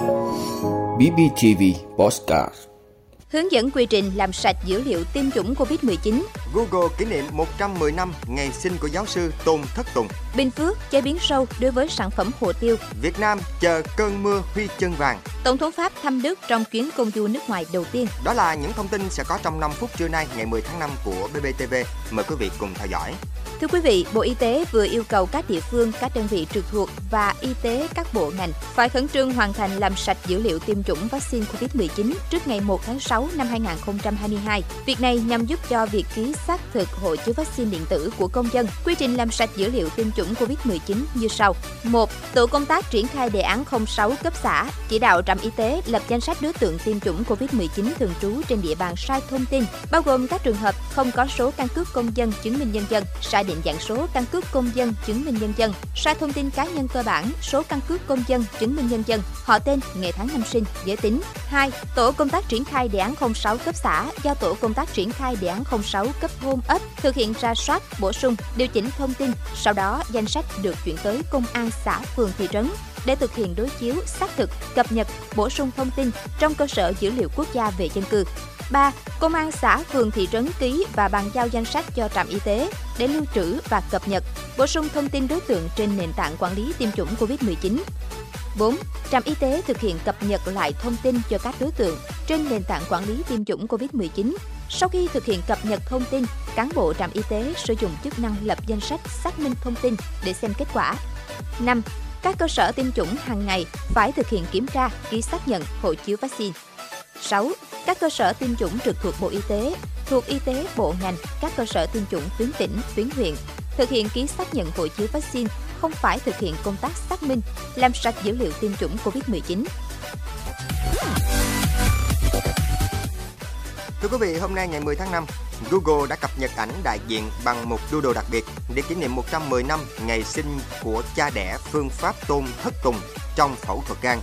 BBTV Postcard Hướng dẫn quy trình làm sạch dữ liệu tiêm chủng COVID-19. Google kỷ niệm 110 năm ngày sinh của giáo sư Tôn Thất Tùng. Bình Phước chế biến sâu đối với sản phẩm hồ tiêu. Việt Nam chờ cơn mưa huy chân vàng. Tổng thống Pháp thăm Đức trong chuyến công du nước ngoài đầu tiên. Đó là những thông tin sẽ có trong 5 phút trưa nay ngày 10 tháng 5 của BBTV. Mời quý vị cùng theo dõi. Thưa quý vị, Bộ Y tế vừa yêu cầu các địa phương, các đơn vị trực thuộc và y tế các bộ ngành phải khẩn trương hoàn thành làm sạch dữ liệu tiêm chủng vaccine COVID-19 trước ngày 1 tháng 6 năm 2022. Việc này nhằm giúp cho việc ký xác thực hộ chiếu vaccine điện tử của công dân. Quy trình làm sạch dữ liệu tiêm chủng COVID-19 như sau. 1. Tổ công tác triển khai đề án 06 cấp xã, chỉ đạo trạm y tế lập danh sách đối tượng tiêm chủng COVID-19 thường trú trên địa bàn sai thông tin, bao gồm các trường hợp không có số căn cước công dân chứng minh nhân dân, sai định dạng số căn cước công dân chứng minh nhân dân, sai thông tin cá nhân cơ bản, số căn cước công dân chứng minh nhân dân, họ tên, ngày tháng năm sinh, giới tính. 2. Tổ công tác triển khai đề án 06 cấp xã do tổ công tác triển khai đề án 06 cấp thôn ấp thực hiện ra soát, bổ sung, điều chỉnh thông tin, sau đó danh sách được chuyển tới công an xã, phường, thị trấn để thực hiện đối chiếu, xác thực, cập nhật, bổ sung thông tin trong cơ sở dữ liệu quốc gia về dân cư. 3. Công an xã, phường, thị trấn ký và bàn giao danh sách cho trạm y tế để lưu trữ và cập nhật, bổ sung thông tin đối tượng trên nền tảng quản lý tiêm chủng COVID-19. 4. Trạm y tế thực hiện cập nhật lại thông tin cho các đối tượng trên nền tảng quản lý tiêm chủng COVID-19. Sau khi thực hiện cập nhật thông tin, cán bộ trạm y tế sử dụng chức năng lập danh sách xác minh thông tin để xem kết quả. 5. Các cơ sở tiêm chủng hàng ngày phải thực hiện kiểm tra, ký xác nhận hộ chiếu vaccine. 6. Các cơ sở tiêm chủng trực thuộc Bộ Y tế, thuộc Y tế bộ ngành, các cơ sở tiêm chủng tuyến tỉnh, tuyến huyện thực hiện ký xác nhận hộ chiếu vaccine không phải thực hiện công tác xác minh, làm sạch dữ liệu tiêm chủng COVID-19. Thưa quý vị, hôm nay ngày 10 tháng 5, Google đã cập nhật ảnh đại diện bằng một doodle đặc biệt để kỷ niệm 110 năm ngày sinh của cha đẻ phương pháp Tôn Thất Tùng trong phẫu thuật gan.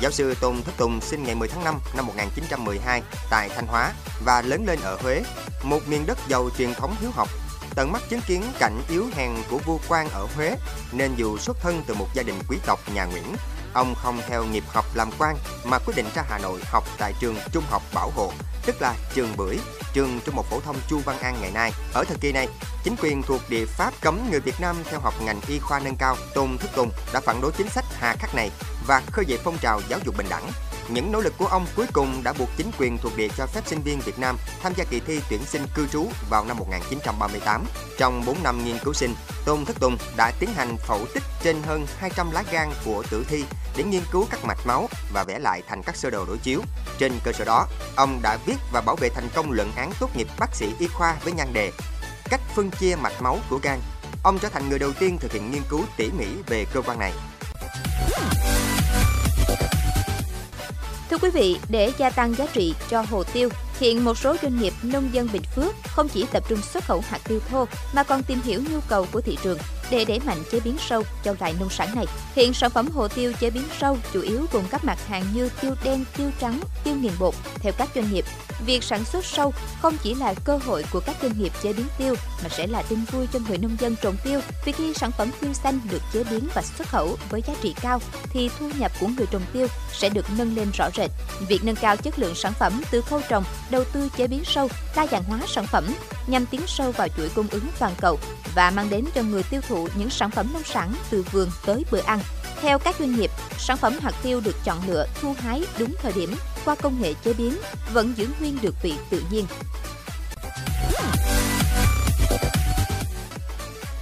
Giáo sư Tôn Thất Tùng sinh ngày 10 tháng 5 năm 1912 tại Thanh Hóa và lớn lên ở Huế, một miền đất giàu truyền thống hiếu học. Tận mắt chứng kiến cảnh yếu hèn của vua quan ở Huế, nên dù xuất thân từ một gia đình quý tộc nhà Nguyễn, ông không theo nghiệp học làm quan mà quyết định ra Hà Nội học tại trường Trung học Bảo Hộ, tức là trường Bưởi, trường Trung học phổ thông Chu Văn An ngày nay. Ở thời kỳ này, chính quyền thuộc địa Pháp cấm người Việt Nam theo học ngành y khoa nâng cao. Tôn Thức Tùng đã phản đối chính sách hà khắc này và khơi dậy phong trào giáo dục bình đẳng. Những nỗ lực của ông cuối cùng đã buộc chính quyền thuộc địa cho phép sinh viên Việt Nam tham gia kỳ thi tuyển sinh cư trú vào năm 1938. Trong 4 năm nghiên cứu sinh, Tôn Thất Tùng đã tiến hành phẫu tích trên hơn 200 lá gan của tử thi để nghiên cứu các mạch máu và vẽ lại thành các sơ đồ đối chiếu. Trên cơ sở đó, ông đã viết và bảo vệ thành công luận án tốt nghiệp bác sĩ y khoa với nhan đề Cách phân chia mạch máu của gan. Ông trở thành người đầu tiên thực hiện nghiên cứu tỉ mỉ về cơ quan này. Thưa quý vị, để gia tăng giá trị cho hồ tiêu, hiện một số doanh nghiệp nông dân Bình Phước không chỉ tập trung xuất khẩu hạt tiêu thô mà còn tìm hiểu nhu cầu của thị trường để đẩy mạnh chế biến sâu cho loại nông sản này. Hiện sản phẩm hồ tiêu chế biến sâu chủ yếu gồm các mặt hàng như tiêu đen, tiêu trắng, tiêu nghiền bột. Theo các doanh nghiệp, việc sản xuất sâu không chỉ là cơ hội của các doanh nghiệp chế biến tiêu mà sẽ là tin vui cho người nông dân trồng tiêu vì khi sản phẩm tiêu xanh được chế biến và xuất khẩu với giá trị cao thì thu nhập của người trồng tiêu sẽ được nâng lên rõ rệt. Việc nâng cao chất lượng sản phẩm từ khâu trồng, đầu tư chế biến sâu, đa dạng hóa sản phẩm nhằm tiến sâu vào chuỗi cung ứng toàn cầu và mang đến cho người tiêu thụ những sản phẩm nông sản từ vườn tới bữa ăn. Theo các doanh nghiệp, sản phẩm hạt tiêu được chọn lựa, thu hái đúng thời điểm qua công nghệ chế biến vẫn giữ nguyên được vị tự nhiên.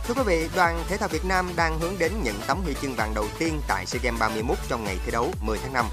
Thưa quý vị, đoàn thể thao Việt Nam đang hướng đến những tấm huy chương vàng đầu tiên tại SEA Games 31 trong ngày thi đấu 10 tháng 5.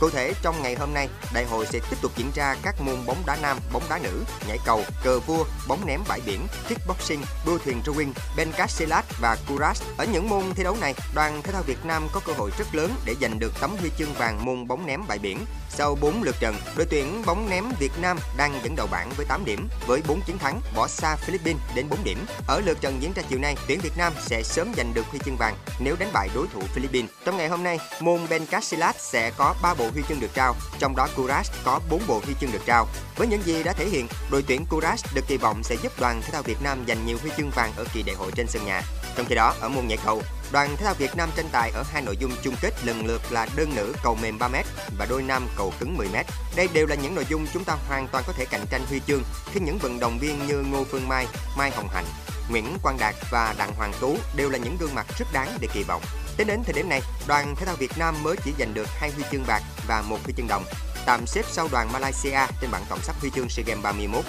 Cụ thể, trong ngày hôm nay, đại hội sẽ tiếp tục diễn ra các môn bóng đá nam, bóng đá nữ, nhảy cầu, cờ vua, bóng ném bãi biển, kickboxing, đua thuyền rowing, bencasilat và kuras. Ở những môn thi đấu này, đoàn thể thao Việt Nam có cơ hội rất lớn để giành được tấm huy chương vàng môn bóng ném bãi biển. Sau 4 lượt trận, đội tuyển bóng ném Việt Nam đang dẫn đầu bảng với 8 điểm, với 4 chiến thắng, bỏ xa Philippines đến 4 điểm. Ở lượt trận diễn ra chiều nay, tuyển Việt Nam sẽ sớm giành được huy chương vàng nếu đánh bại đối thủ Philippines. Trong ngày hôm nay, môn bencasilat sẽ có 3 bộ huy chương được trao, trong đó Courage có 4 bộ huy chương được trao. Với những gì đã thể hiện, đội tuyển Courage được kỳ vọng sẽ giúp đoàn thể thao Việt Nam giành nhiều huy chương vàng ở kỳ đại hội trên sân nhà. Trong khi đó, ở môn nhảy cầu, đoàn thể thao Việt Nam tranh tài ở hai nội dung chung kết lần lượt là đơn nữ cầu mềm 3m và đôi nam cầu cứng 10m. Đây đều là những nội dung chúng ta hoàn toàn có thể cạnh tranh huy chương khi những vận động viên như Ngô Phương Mai, Mai Hồng Hạnh, Nguyễn Quang Đạt và Đặng Hoàng Tú đều là những gương mặt rất đáng để kỳ vọng. Tính đến thời điểm này, đoàn thể thao Việt Nam mới chỉ giành được hai huy chương bạc và một huy chương đồng, tạm xếp sau đoàn Malaysia trên bảng tổng sắp huy chương SEA Games 31.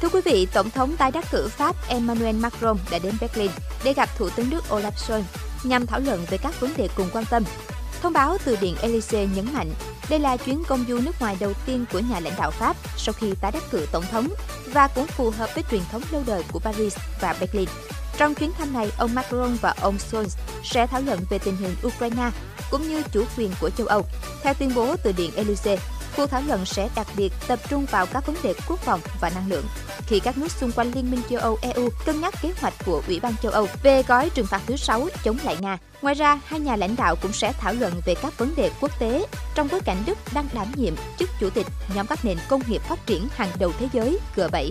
Thưa quý vị, Tổng thống tái đắc cử Pháp Emmanuel Macron đã đến Berlin để gặp Thủ tướng Đức Olaf Scholz nhằm thảo luận về các vấn đề cùng quan tâm. Thông báo từ Điện Elysee nhấn mạnh, đây là chuyến công du nước ngoài đầu tiên của nhà lãnh đạo Pháp sau khi tái đắc cử tổng thống và cũng phù hợp với truyền thống lâu đời của Paris và Berlin. Trong chuyến thăm này, ông Macron và ông Scholz sẽ thảo luận về tình hình Ukraine cũng như chủ quyền của châu Âu. Theo tuyên bố từ Điện Elysee, Cuộc thảo luận sẽ đặc biệt tập trung vào các vấn đề quốc phòng và năng lượng. Khi các nước xung quanh Liên minh châu Âu EU cân nhắc kế hoạch của Ủy ban châu Âu về gói trừng phạt thứ 6 chống lại Nga. Ngoài ra, hai nhà lãnh đạo cũng sẽ thảo luận về các vấn đề quốc tế trong bối cảnh Đức đang đảm nhiệm chức chủ tịch nhóm các nền công nghiệp phát triển hàng đầu thế giới G7.